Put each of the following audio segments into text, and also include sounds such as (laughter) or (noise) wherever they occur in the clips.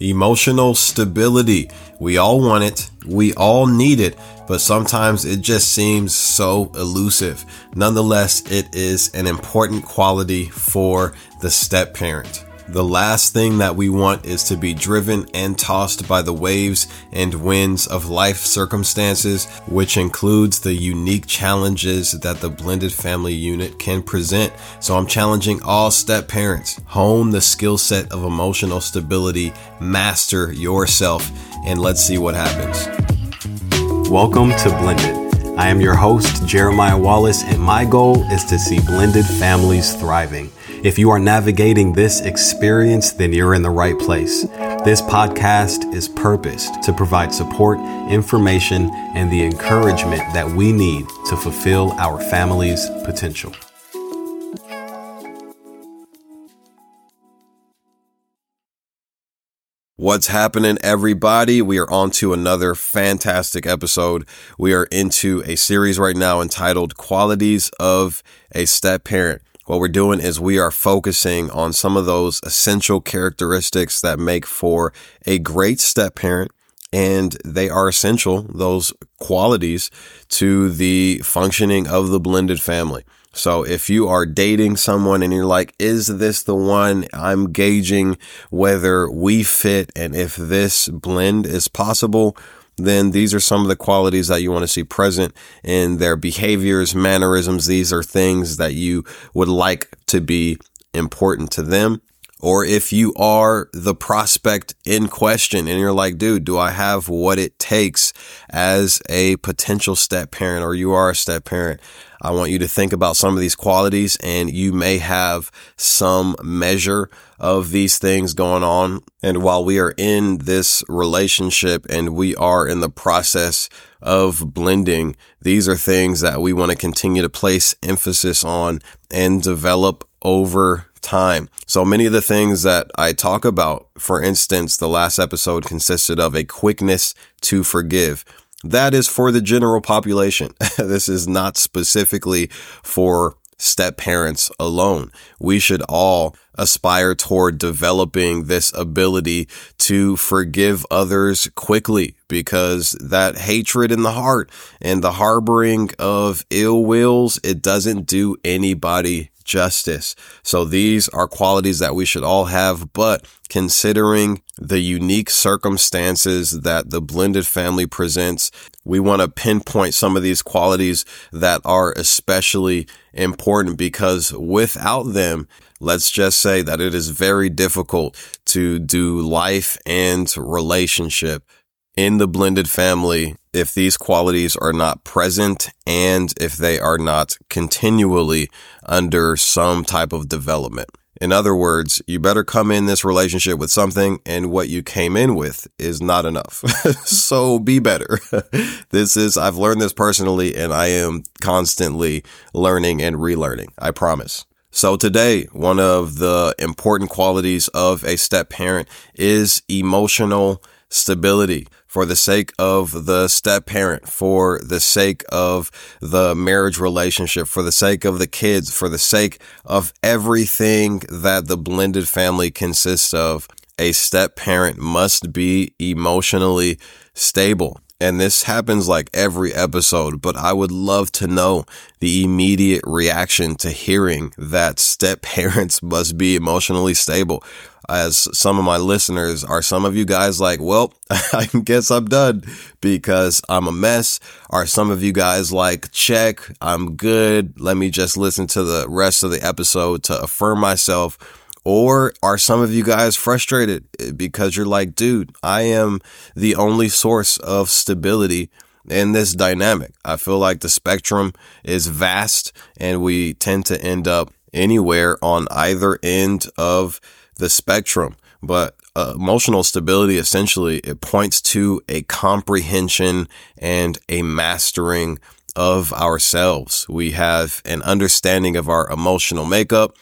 Emotional stability. We all want it. We all need it, but sometimes it just seems so elusive. Nonetheless, it is an important quality for the step parent. The last thing that we want is to be driven and tossed by the waves and winds of life circumstances, which includes the unique challenges that the blended family unit can present. So I'm challenging all step parents, hone the skill set of emotional stability, master yourself, and let's see what happens. Welcome to Blended. I am your host, Jeremiah Wallace, and my goal is to see blended families thriving. If you are navigating this experience, then you're in the right place. This podcast is purposed to provide support, information, and the encouragement that we need to fulfill our family's potential. What's happening, everybody? We are on to another fantastic episode. We are into a series right now entitled Qualities of a Step Parent. What we're doing is we are focusing on some of those essential characteristics that make for a great step parent. And they are essential, those qualities to the functioning of the blended family. So if you are dating someone and you're like, is this the one I'm gauging whether we fit and if this blend is possible? Then these are some of the qualities that you want to see present in their behaviors, mannerisms. These are things that you would like to be important to them. Or if you are the prospect in question and you're like, dude, do I have what it takes as a potential step parent or you are a step parent? I want you to think about some of these qualities and you may have some measure of these things going on. And while we are in this relationship and we are in the process of blending, these are things that we want to continue to place emphasis on and develop over time. So many of the things that I talk about, for instance, the last episode consisted of a quickness to forgive. That is for the general population. (laughs) this is not specifically for step parents alone. We should all aspire toward developing this ability to forgive others quickly because that hatred in the heart and the harboring of ill wills, it doesn't do anybody justice. So these are qualities that we should all have, but considering the unique circumstances that the blended family presents, we want to pinpoint some of these qualities that are especially important because without them, let's just say that it is very difficult to do life and relationship in the blended family if these qualities are not present and if they are not continually under some type of development. In other words, you better come in this relationship with something and what you came in with is not enough. (laughs) so be better. (laughs) this is, I've learned this personally and I am constantly learning and relearning. I promise. So today, one of the important qualities of a step parent is emotional stability for the sake of the step parent, for the sake of the marriage relationship, for the sake of the kids, for the sake of everything that the blended family consists of. A step parent must be emotionally stable. And this happens like every episode, but I would love to know the immediate reaction to hearing that step (laughs) parents must be emotionally stable as some of my listeners are some of you guys like, well, (laughs) I guess I'm done because I'm a mess. Are some of you guys like, check, I'm good. Let me just listen to the rest of the episode to affirm myself. Or are some of you guys frustrated because you're like, dude, I am the only source of stability in this dynamic? I feel like the spectrum is vast and we tend to end up anywhere on either end of the spectrum, but uh, emotional stability essentially it points to a comprehension and a mastering of ourselves. We have an understanding of our emotional makeup,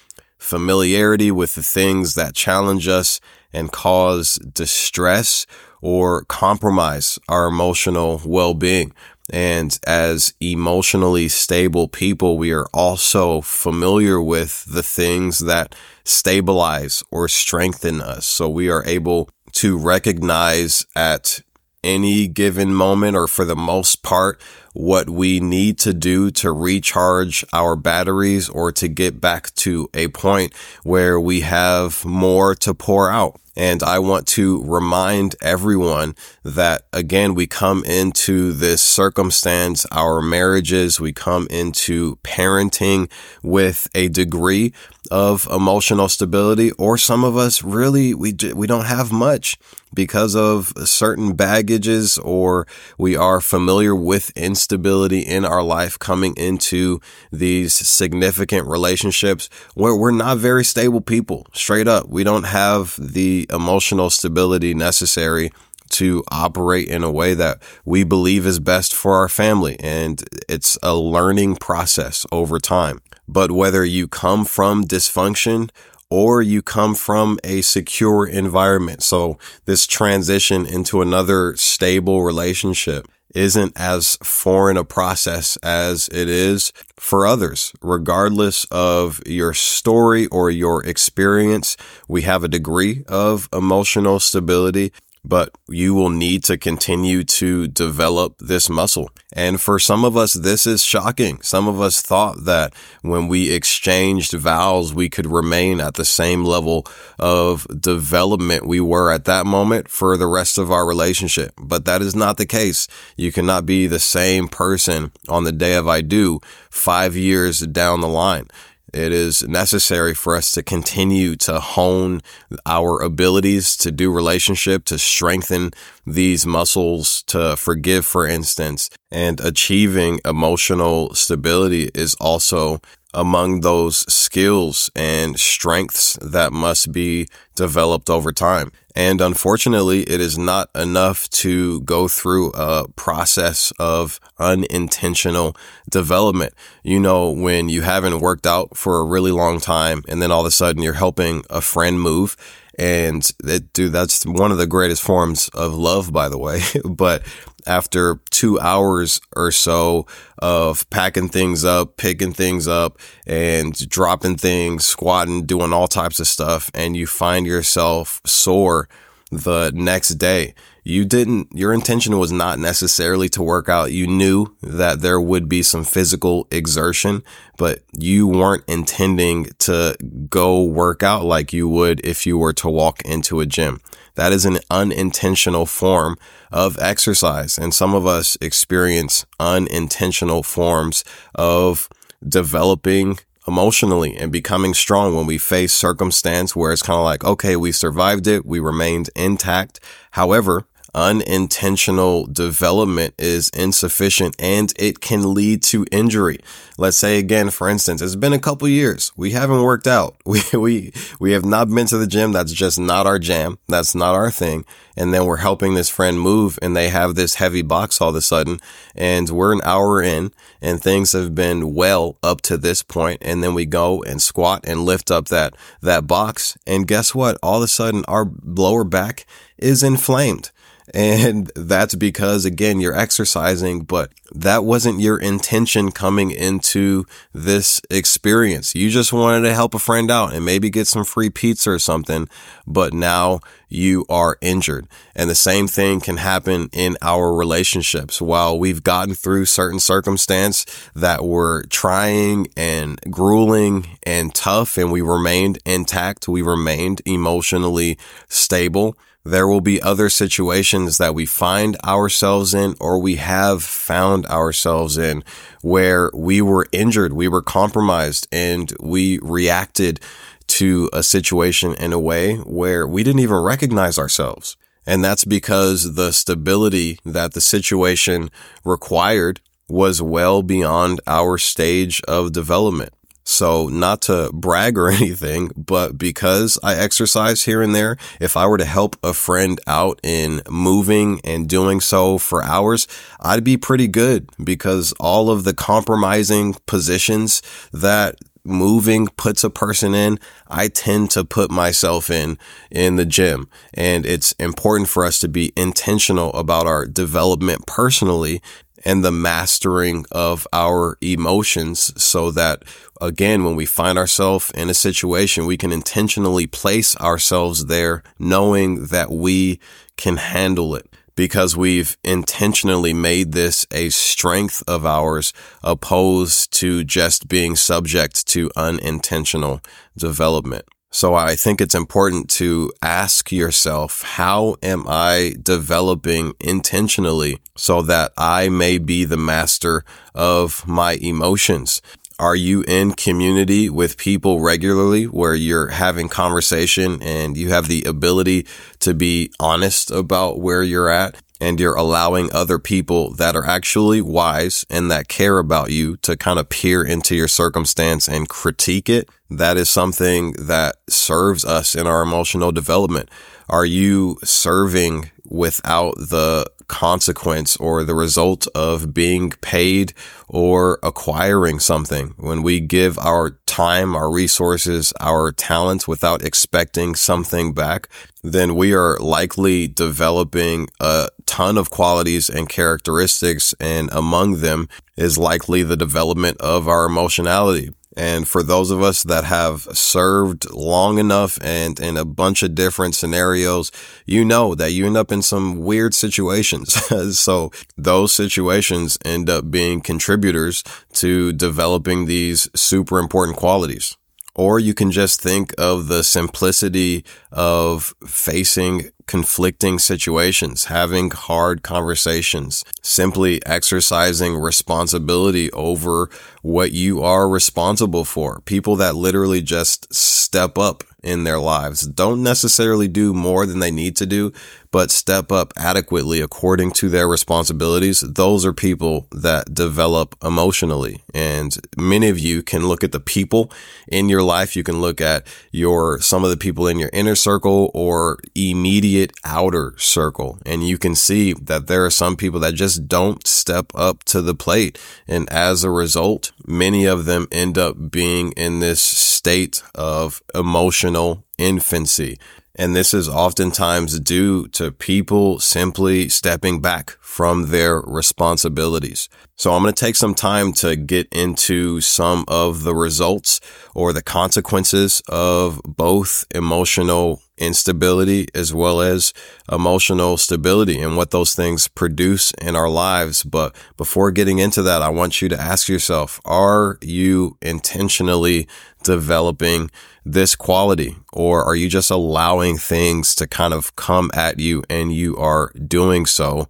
familiarity with the things that challenge us and cause distress or compromise our emotional well-being. And as emotionally stable people, we are also familiar with the things that stabilize or strengthen us. So we are able to recognize at any given moment or for the most part what we need to do to recharge our batteries or to get back to a point where we have more to pour out. And I want to remind everyone that again, we come into this circumstance, our marriages, we come into parenting with a degree of emotional stability, or some of us really, we, we don't have much because of certain baggages or we are familiar with instability in our life coming into these significant relationships where we're not very stable people. Straight up. We don't have the emotional stability necessary to operate in a way that we believe is best for our family. And it's a learning process over time. But whether you come from dysfunction or you come from a secure environment. So this transition into another stable relationship isn't as foreign a process as it is for others. Regardless of your story or your experience, we have a degree of emotional stability but you will need to continue to develop this muscle. And for some of us, this is shocking. Some of us thought that when we exchanged vows, we could remain at the same level of development we were at that moment for the rest of our relationship. But that is not the case. You cannot be the same person on the day of I do five years down the line. It is necessary for us to continue to hone our abilities to do relationship, to strengthen these muscles, to forgive, for instance, and achieving emotional stability is also among those skills and strengths that must be developed over time. And unfortunately, it is not enough to go through a process of unintentional development. You know, when you haven't worked out for a really long time and then all of a sudden you're helping a friend move and it, dude, that's one of the greatest forms of love, by the way. (laughs) but after two hours or so of packing things up, picking things up, and dropping things, squatting, doing all types of stuff, and you find yourself sore the next day. You didn't, your intention was not necessarily to work out. You knew that there would be some physical exertion, but you weren't intending to go work out like you would if you were to walk into a gym. That is an unintentional form of exercise. And some of us experience unintentional forms of developing emotionally and becoming strong when we face circumstance where it's kind of like, okay, we survived it. We remained intact. However, unintentional development is insufficient and it can lead to injury. Let's say again, for instance, it's been a couple years. We haven't worked out. (laughs) We, we, we have not been to the gym. That's just not our jam. That's not our thing. And then we're helping this friend move and they have this heavy box all of a sudden and we're an hour in and things have been well up to this point. And then we go and squat and lift up that, that box. And guess what? All of a sudden our lower back is inflamed. And that's because again, you're exercising, but that wasn't your intention coming into this experience. You just wanted to help a friend out and maybe get some free pizza or something, but now you are injured. And the same thing can happen in our relationships. While we've gotten through certain circumstance that were trying and grueling and tough and we remained intact, we remained emotionally stable there will be other situations that we find ourselves in or we have found ourselves in where we were injured, we were compromised, and we reacted to a situation in a way where we didn't even recognize ourselves. And that's because the stability that the situation required was well beyond our stage of development. So not to brag or (laughs) anything, but because I exercise here and there, if I were to help a friend out in moving and doing so for hours, I'd be pretty good because all of the compromising positions that moving puts a person in, I tend to put myself in in the gym. And it's important for us to be intentional about our development personally and the mastering of our emotions so that again, when we find ourselves in a situation, we can intentionally place ourselves there knowing that we can handle it because we've intentionally made this a strength of ours opposed to just being subject to unintentional development. So I think it's important to ask yourself, how am I developing intentionally so that I may be the master of my emotions? Are you in community with people regularly where you're having conversation and you have the ability to be honest about where you're at? And you're allowing other people that are actually wise and that care about you to kind of peer into your circumstance and critique it. That is something that serves us in our emotional development. Are you serving without the consequence or the result of being paid or acquiring something. When we give our time, our resources, our talents without expecting something back, then we are likely developing a ton of qualities and characteristics. And among them is likely the development of our emotionality. And for those of us that have served long enough and in a bunch of different scenarios, you know that you end up in some weird situations. (laughs) so those situations end up being contributors to developing these super important qualities. Or you can just think of the simplicity of facing conflicting situations, having hard conversations, simply exercising responsibility over what you are responsible for. People that literally just step up in their lives don't necessarily do more than they need to do, but step up adequately according to their responsibilities. Those are people that develop emotionally. And many of you can look at the people in your life. You can look at your, some of the people in your inner circle or immediate outer circle. And you can see that there are some people that just don't step up to the plate. And as a result, many of them end up being in this state of emotional infancy. And this is oftentimes due to people simply stepping back from their responsibilities. So I'm going to take some time to get into some of the results or the consequences of both emotional instability as well as emotional stability and what those things produce in our lives. But before getting into that, I want you to ask yourself, are you intentionally developing this quality or are you just allowing things to kind of come at you and you are doing so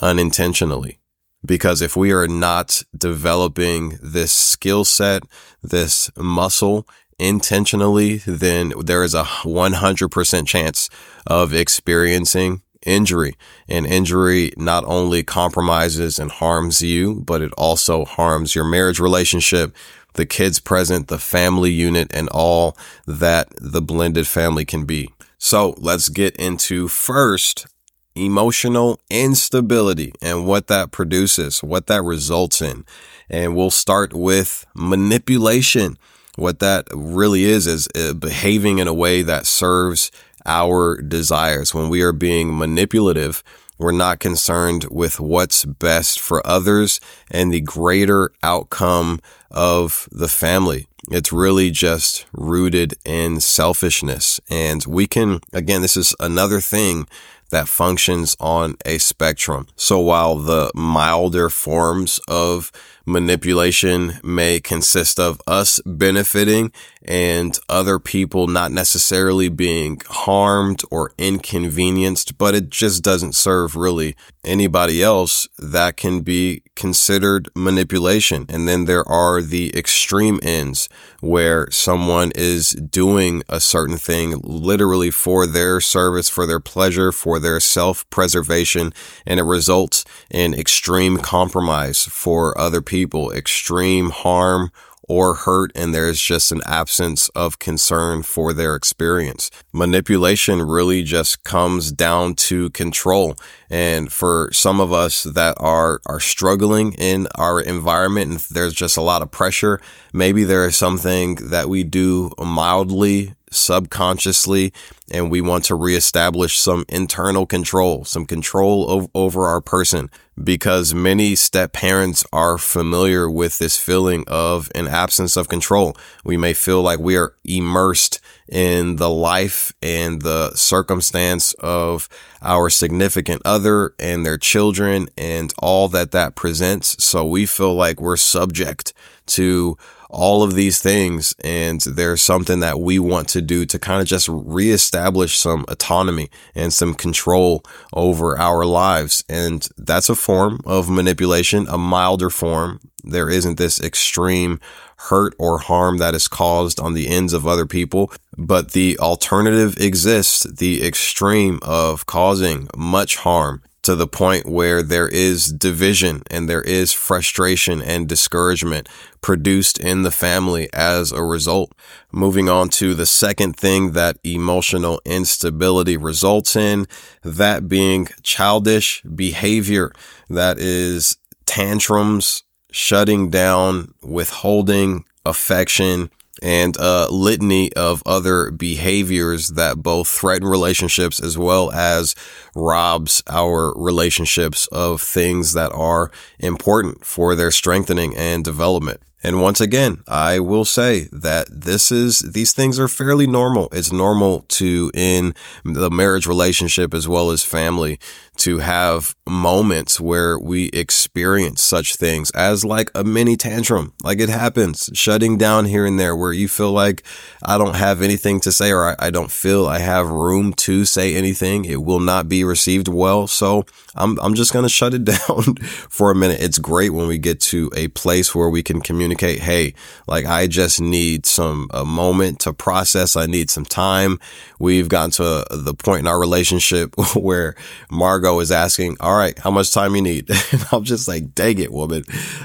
unintentionally? Because if we are not developing this skill set, this muscle intentionally, then there is a 100% chance of experiencing injury. And injury not only compromises and harms you, but it also harms your marriage relationship, the kids present, the family unit, and all that the blended family can be. So let's get into first emotional instability and what that produces, what that results in. And we'll start with manipulation. What that really is, is uh, behaving in a way that serves our desires. When we are being manipulative, we're not concerned with what's best for others and the greater outcome of the family. It's really just rooted in selfishness. And we can, again, this is another thing that functions on a spectrum. So while the milder forms of manipulation may consist of us benefiting and other people not necessarily being harmed or inconvenienced, but it just doesn't serve really anybody else that can be considered manipulation. And then there are the extreme ends where someone is doing a certain thing literally for their service, for their pleasure, for their self preservation, and it results in extreme compromise for other people, extreme harm or hurt and there's just an absence of concern for their experience. Manipulation really just comes down to control. And for some of us that are, are struggling in our environment and there's just a lot of pressure, maybe there is something that we do mildly subconsciously and we want to reestablish some internal control, some control over our person because many step parents are familiar with this feeling of an absence of control. We may feel like we are immersed in the life and the circumstance of our significant other and their children and all that that presents. So we feel like we're subject to all of these things. And there's something that we want to do to kind of just reestablish some autonomy and some control over our lives. And that's a form of manipulation, a milder form. There isn't this extreme hurt or harm that is caused on the ends of other people. But the alternative exists, the extreme of causing much harm to the point where there is division and there is frustration and discouragement produced in the family as a result. Moving on to the second thing that emotional instability results in, that being childish behavior that is tantrums, shutting down, withholding affection, and a litany of other behaviors that both threaten relationships as well as robs our relationships of things that are important for their strengthening and development. And once again, I will say that this is, these things are fairly normal. It's normal to, in the marriage relationship as well as family, to have moments where we experience such things as like a mini tantrum. Like it happens, shutting down here and there where you feel like I don't have anything to say or I, I don't feel I have room to say anything. It will not be received well. So I'm, I'm just going to shut it (laughs) down for a minute. It's great when we get to a place where we can communicate. Hey, like I just need some, a moment to process. I need some time. We've gotten to the point in our relationship (laughs) where Margaret Margot is asking, all right, how much time you need? (laughs) and I'm just like, dang it, woman.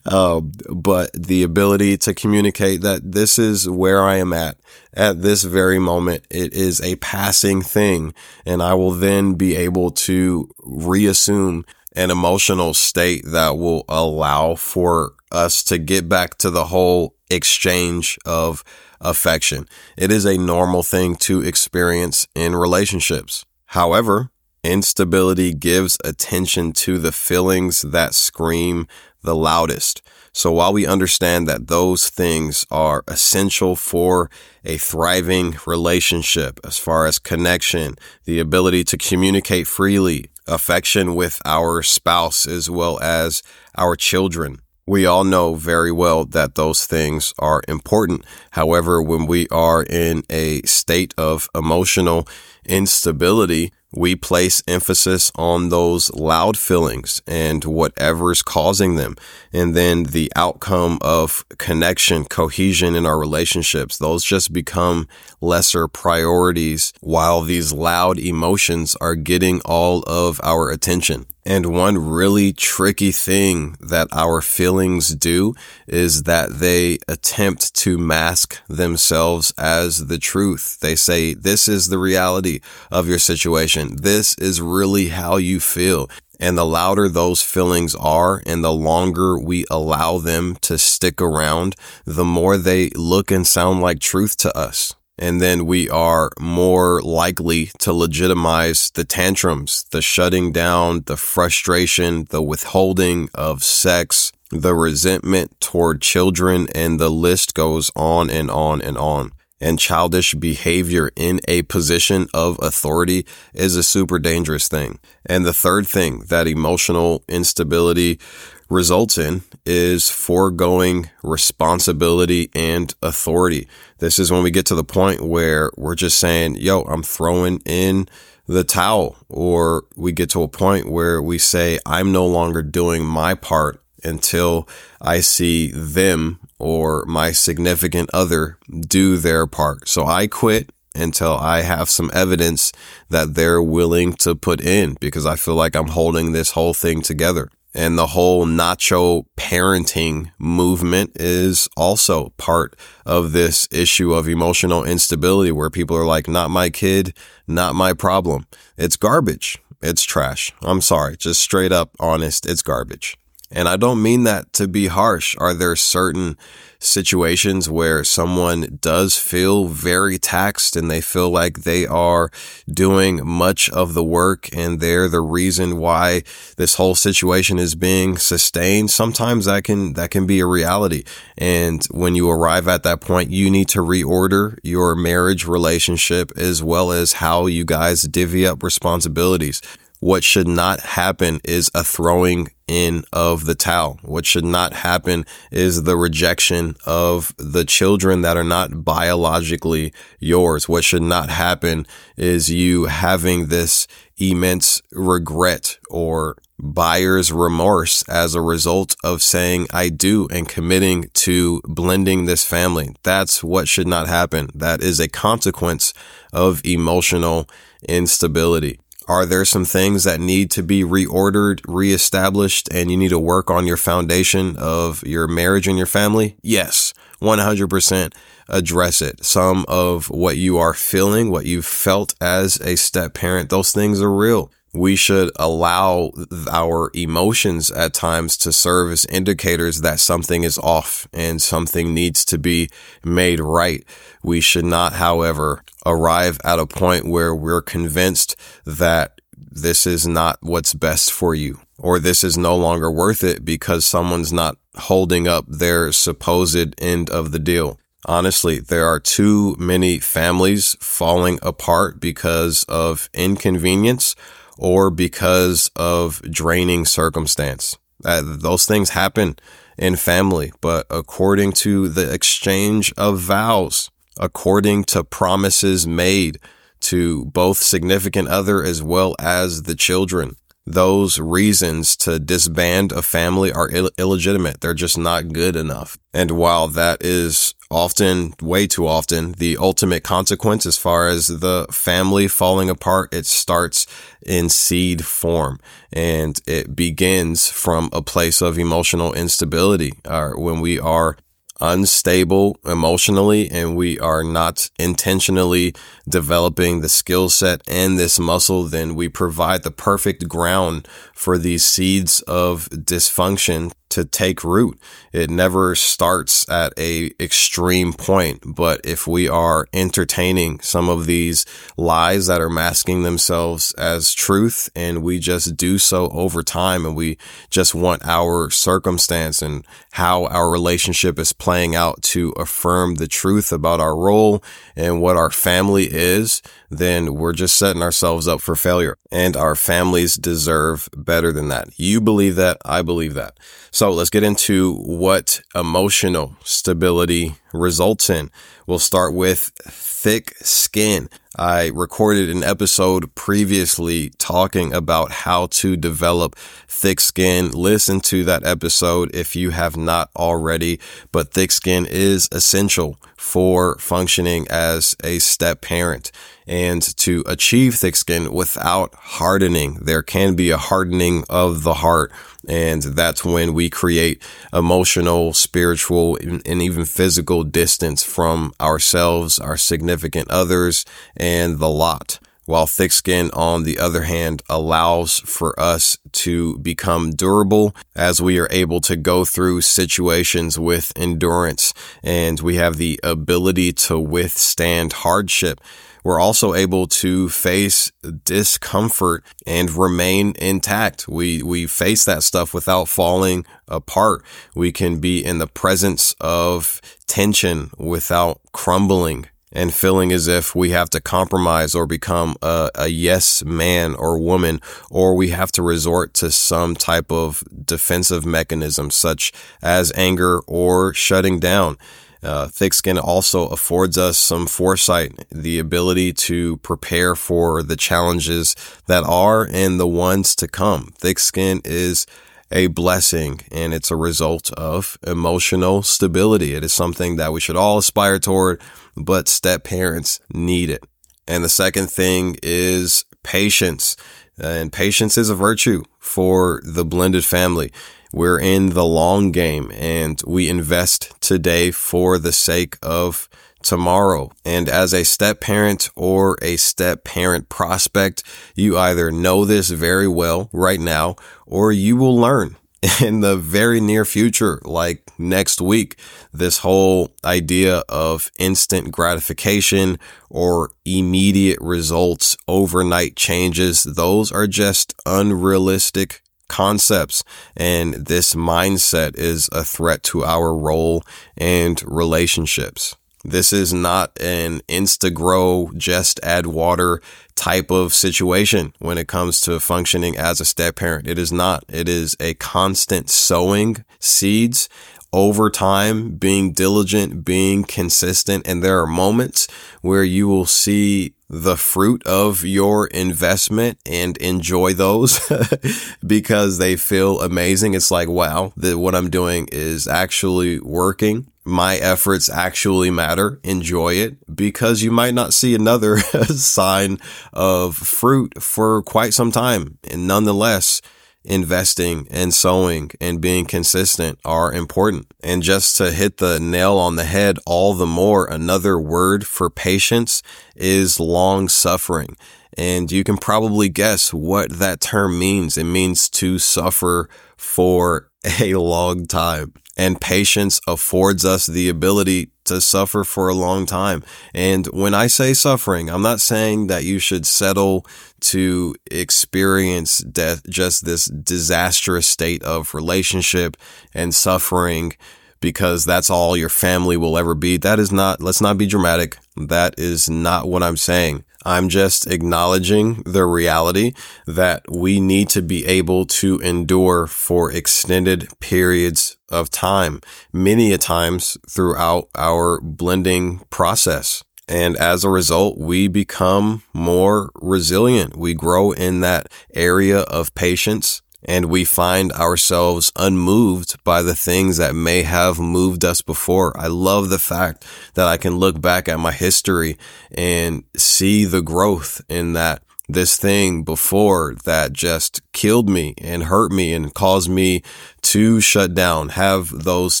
Um, but the ability to communicate that this is where I am at at this very moment. It is a passing thing. And I will then be able to reassume an emotional state that will allow for us to get back to the whole exchange of affection. It is a normal thing to experience in relationships. However, Instability gives attention to the feelings that scream the loudest. So while we understand that those things are essential for a thriving relationship, as far as connection, the ability to communicate freely, affection with our spouse, as well as our children, we all know very well that those things are important. However, when we are in a state of emotional instability, we place emphasis on those loud feelings and whatever's causing them. And then the outcome of connection, cohesion in our relationships, those just become lesser priorities while these loud emotions are getting all of our attention. And one really tricky thing that our feelings do is that they attempt to mask themselves as the truth. They say, this is the reality of your situation. This is really how you feel. And the louder those feelings are and the longer we allow them to stick around, the more they look and sound like truth to us. And then we are more likely to legitimize the tantrums, the shutting down, the frustration, the withholding of sex, the resentment toward children, and the list goes on and on and on. And childish behavior in a position of authority is a super dangerous thing. And the third thing that emotional instability results in is foregoing responsibility and authority. This is when we get to the point where we're just saying, yo, I'm throwing in the towel, or we get to a point where we say, I'm no longer doing my part until I see them or my significant other do their part. So I quit until I have some evidence that they're willing to put in because I feel like I'm holding this whole thing together. And the whole nacho parenting movement is also part of this issue of emotional instability where people are like, not my kid, not my problem. It's garbage. It's trash. I'm sorry. Just straight up honest. It's garbage. And I don't mean that to be harsh. Are there certain situations where someone does feel very taxed and they feel like they are doing much of the work and they're the reason why this whole situation is being sustained? Sometimes that can, that can be a reality. And when you arrive at that point, you need to reorder your marriage relationship as well as how you guys divvy up responsibilities. What should not happen is a throwing in of the towel. What should not happen is the rejection of the children that are not biologically yours. What should not happen is you having this immense regret or buyer's remorse as a result of saying I do and committing to blending this family. That's what should not happen. That is a consequence of emotional instability. Are there some things that need to be reordered, reestablished, and you need to work on your foundation of your marriage and your family? Yes, 100% address it. Some of what you are feeling, what you felt as a step parent, those things are real we should allow our emotions at times to serve as indicators that something is off and something needs to be made right. We should not, however, arrive at a point where we're convinced that this is not what's best for you or this is no longer worth it because someone's not holding up their supposed end of the deal. Honestly, there are too many families falling apart because of inconvenience or because of draining circumstance. Uh, those things happen in family, but according to the exchange of vows, according to promises made to both significant other as well as the children, those reasons to disband a family are Ill- illegitimate. They're just not good enough. And while that is often, way too often, the ultimate consequence as far as the family falling apart, it starts in seed form and it begins from a place of emotional instability. or when we are unstable emotionally and we are not intentionally developing the skill set and this muscle, then we provide the perfect ground for these seeds of dysfunction to take root. It never starts at a extreme point, but if we are entertaining some of these lies that are masking themselves as truth and we just do so over time and we just want our circumstance and how our relationship is playing out to affirm the truth about our role and what our family is, then we're just setting ourselves up for failure and our families deserve better than that. You believe that. I believe that. So let's get into what emotional stability results in. We'll start with thick skin. I recorded an episode previously talking about how to develop thick skin. Listen to that episode if you have not already, but thick skin is essential for functioning as a step parent and to achieve thick skin without hardening. There can be a hardening of the heart. And that's when we create emotional, spiritual, and even physical distance from ourselves, our significant others, and the lot. While thick skin, on the other hand, allows for us to become durable as we are able to go through situations with endurance and we have the ability to withstand hardship we're also able to face discomfort and remain intact. We, we face that stuff without falling apart. We can be in the presence of tension without crumbling and feeling as if we have to compromise or become a, a, yes man or woman, or we have to resort to some type of defensive mechanism, such as anger or shutting down. Uh, thick skin also affords us some foresight, the ability to prepare for the challenges that are and the ones to come. Thick skin is a blessing and it's a result of emotional stability. It is something that we should all aspire toward, but step parents need it. And the second thing is patience. And patience is a virtue for the blended family. We're in the long game and we invest today for the sake of tomorrow. And as a step parent or a step parent prospect, you either know this very well right now or you will learn (laughs) in the very near future, like next week, this whole idea of instant gratification or immediate results, overnight changes, those are just unrealistic concepts. And this mindset is a threat to our role and relationships. This is not an insta grow, just add water type of situation when it comes to functioning as a step parent. It is not. It is a constant sowing seeds over time, being diligent, being consistent. And there are moments where you will see the fruit of your investment and enjoy those (laughs) because they feel amazing. It's like, wow, that what I'm doing is actually working. My efforts actually matter. Enjoy it because you might not see another (laughs) sign of fruit for quite some time. And nonetheless, investing and sowing and being consistent are important. And just to hit the nail on the head all the more, another word for patience is long suffering. And you can probably guess what that term means. It means to suffer for (laughs) a long time. And patience affords us the ability to suffer for a long time. And when I say suffering, I'm not saying that you should settle to experience death, just this disastrous state of relationship and suffering because that's all your family will ever be. That is not, let's not be dramatic. That is not what I'm saying. I'm just acknowledging the reality that we need to be able to endure for extended periods of time, many a times throughout our blending process. And as a result, we become more resilient. We grow in that area of patience and we find ourselves unmoved by the things that may have moved us before. I love the fact that I can look back at my history and see the growth in that this thing before that just killed me and hurt me and caused me to shut down, have those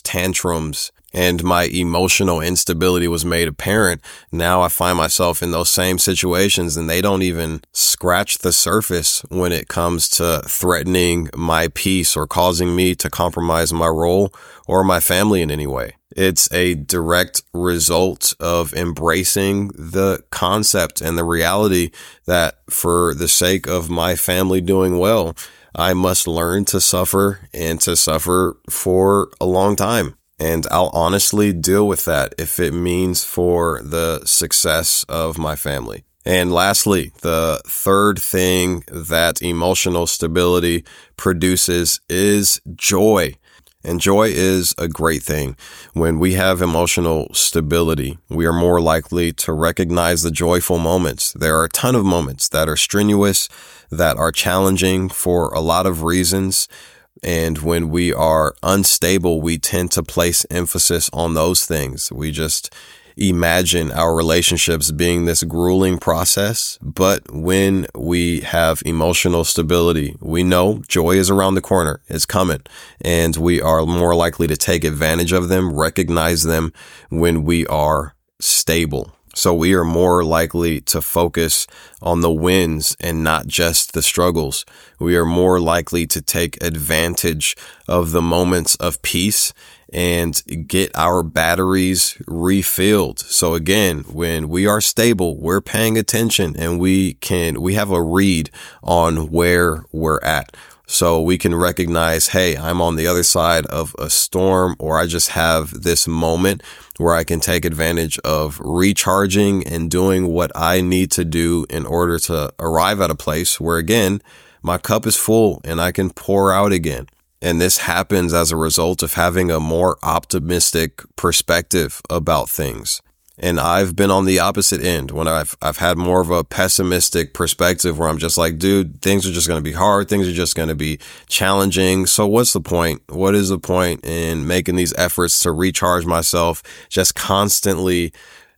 tantrums and my emotional instability was made apparent. Now I find myself in those same situations and they don't even scratch the surface when it comes to threatening my peace or causing me to compromise my role or my family in any way. It's a direct result of embracing the concept and the reality that for the sake of my family doing well, I must learn to suffer and to suffer for a long time. And I'll honestly deal with that if it means for the success of my family. And lastly, the third thing that emotional stability produces is joy. And joy is a great thing. When we have emotional stability, we are more likely to recognize the joyful moments. There are a ton of moments that are strenuous, that are challenging for a lot of reasons. And when we are unstable, we tend to place emphasis on those things. We just imagine our relationships being this grueling process. But when we have emotional stability, we know joy is around the corner. It's coming and we are more likely to take advantage of them, recognize them when we are stable. So we are more likely to focus on the wins and not just the struggles. We are more likely to take advantage of the moments of peace and get our batteries refilled. So again, when we are stable, we're paying attention and we can, we have a read on where we're at. So we can recognize, hey, I'm on the other side of a storm, or I just have this moment where I can take advantage of recharging and doing what I need to do in order to arrive at a place where, again, my cup is full and I can pour out again. And this happens as a result of having a more optimistic perspective about things. And I've been on the opposite end when I've, I've had more of a pessimistic perspective where I'm just like, dude, things are just going to be hard. Things are just going to be challenging. So what's the point? What is the point in making these efforts to recharge myself? Just constantly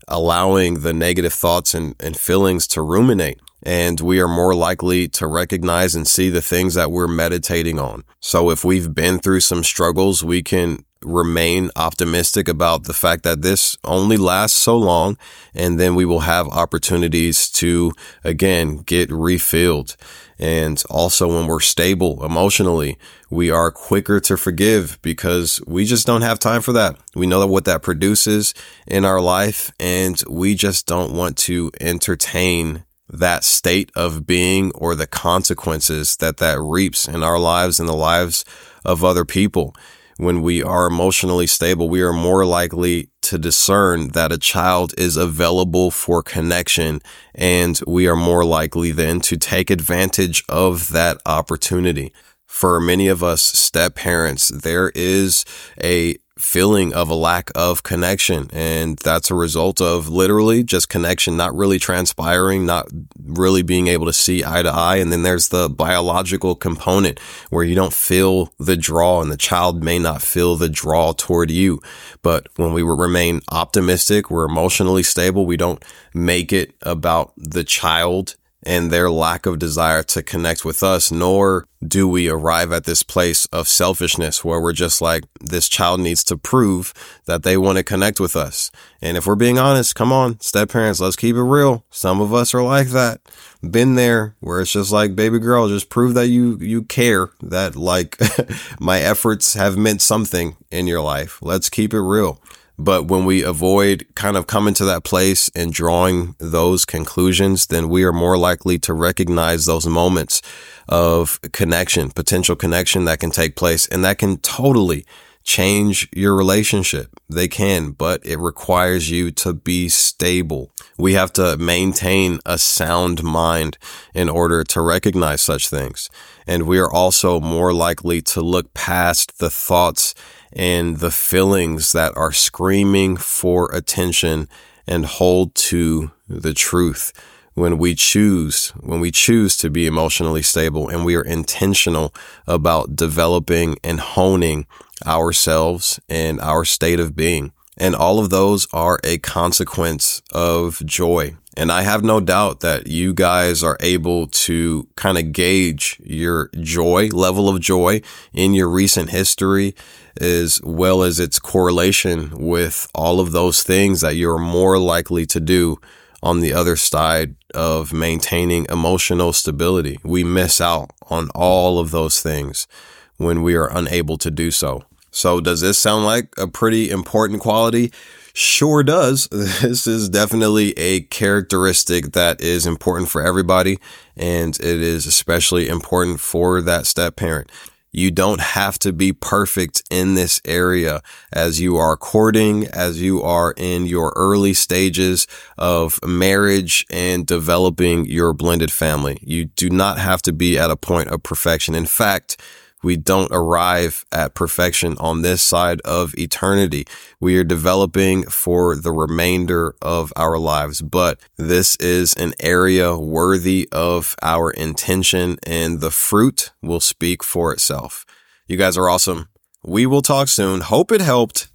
allowing the negative thoughts and, and feelings to ruminate and we are more likely to recognize and see the things that we're meditating on. So if we've been through some struggles, we can remain optimistic about the fact that this only lasts so long and then we will have opportunities to again get refilled And also when we're stable emotionally, we are quicker to forgive because we just don't have time for that. We know what that produces in our life and we just don't want to entertain that state of being or the consequences that that reaps in our lives and the lives of other people. When we are emotionally stable, we are more likely to discern that a child is available for connection and we are more likely then to take advantage of that opportunity. For many of us step parents, there is a feeling of a lack of connection. And that's a result of literally just connection, not really transpiring, not really being able to see eye to eye. And then there's the biological component where you don't feel the draw and the child may not feel the draw toward you. But when we remain optimistic, we're emotionally stable. We don't make it about the child and their lack of desire to connect with us, nor do we arrive at this place of selfishness where we're just like, this child needs to prove that they want to connect with us. And if we're being honest, come on, step parents, let's keep it real. Some of us are like that. Been there where it's just like, baby girl, just prove that you, you care that like (laughs) my efforts have meant something in your life. Let's keep it real. But when we avoid kind of coming to that place and drawing those conclusions, then we are more likely to recognize those moments of connection, potential connection that can take place and that can totally change your relationship. They can, but it requires you to be stable. We have to maintain a sound mind in order to recognize such things. And we are also more likely to look past the thoughts and the feelings that are screaming for attention and hold to the truth when we choose, when we choose to be emotionally stable and we are intentional about developing and honing ourselves and our state of being. And all of those are a consequence of joy. And I have no doubt that you guys are able to kind of gauge your joy, level of joy in your recent history, as well as its correlation with all of those things that you're more likely to do on the other side of maintaining emotional stability. We miss out on all of those things when we are unable to do so. So, does this sound like a pretty important quality? Sure does. (laughs) This is definitely a characteristic that is important for everybody, and it is especially important for that step parent. You don't have to be perfect in this area as you are courting, as you are in your early stages of marriage and developing your blended family. You do not have to be at a point of perfection. In fact, we don't arrive at perfection on this side of eternity. We are developing for the remainder of our lives, but this is an area worthy of our intention and the fruit will speak for itself. You guys are awesome. We will talk soon. Hope it helped.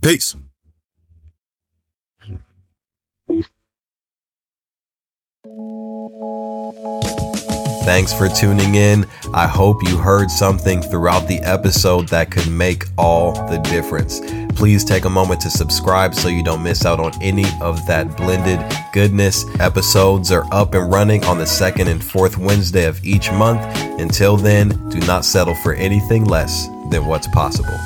Peace. Thanks for tuning in. I hope you heard something throughout the episode that could make all the difference. Please take a moment to subscribe so you don't miss out on any of that blended goodness. Episodes are up and running on the second and fourth Wednesday of each month. Until then, do not settle for anything less than what's possible.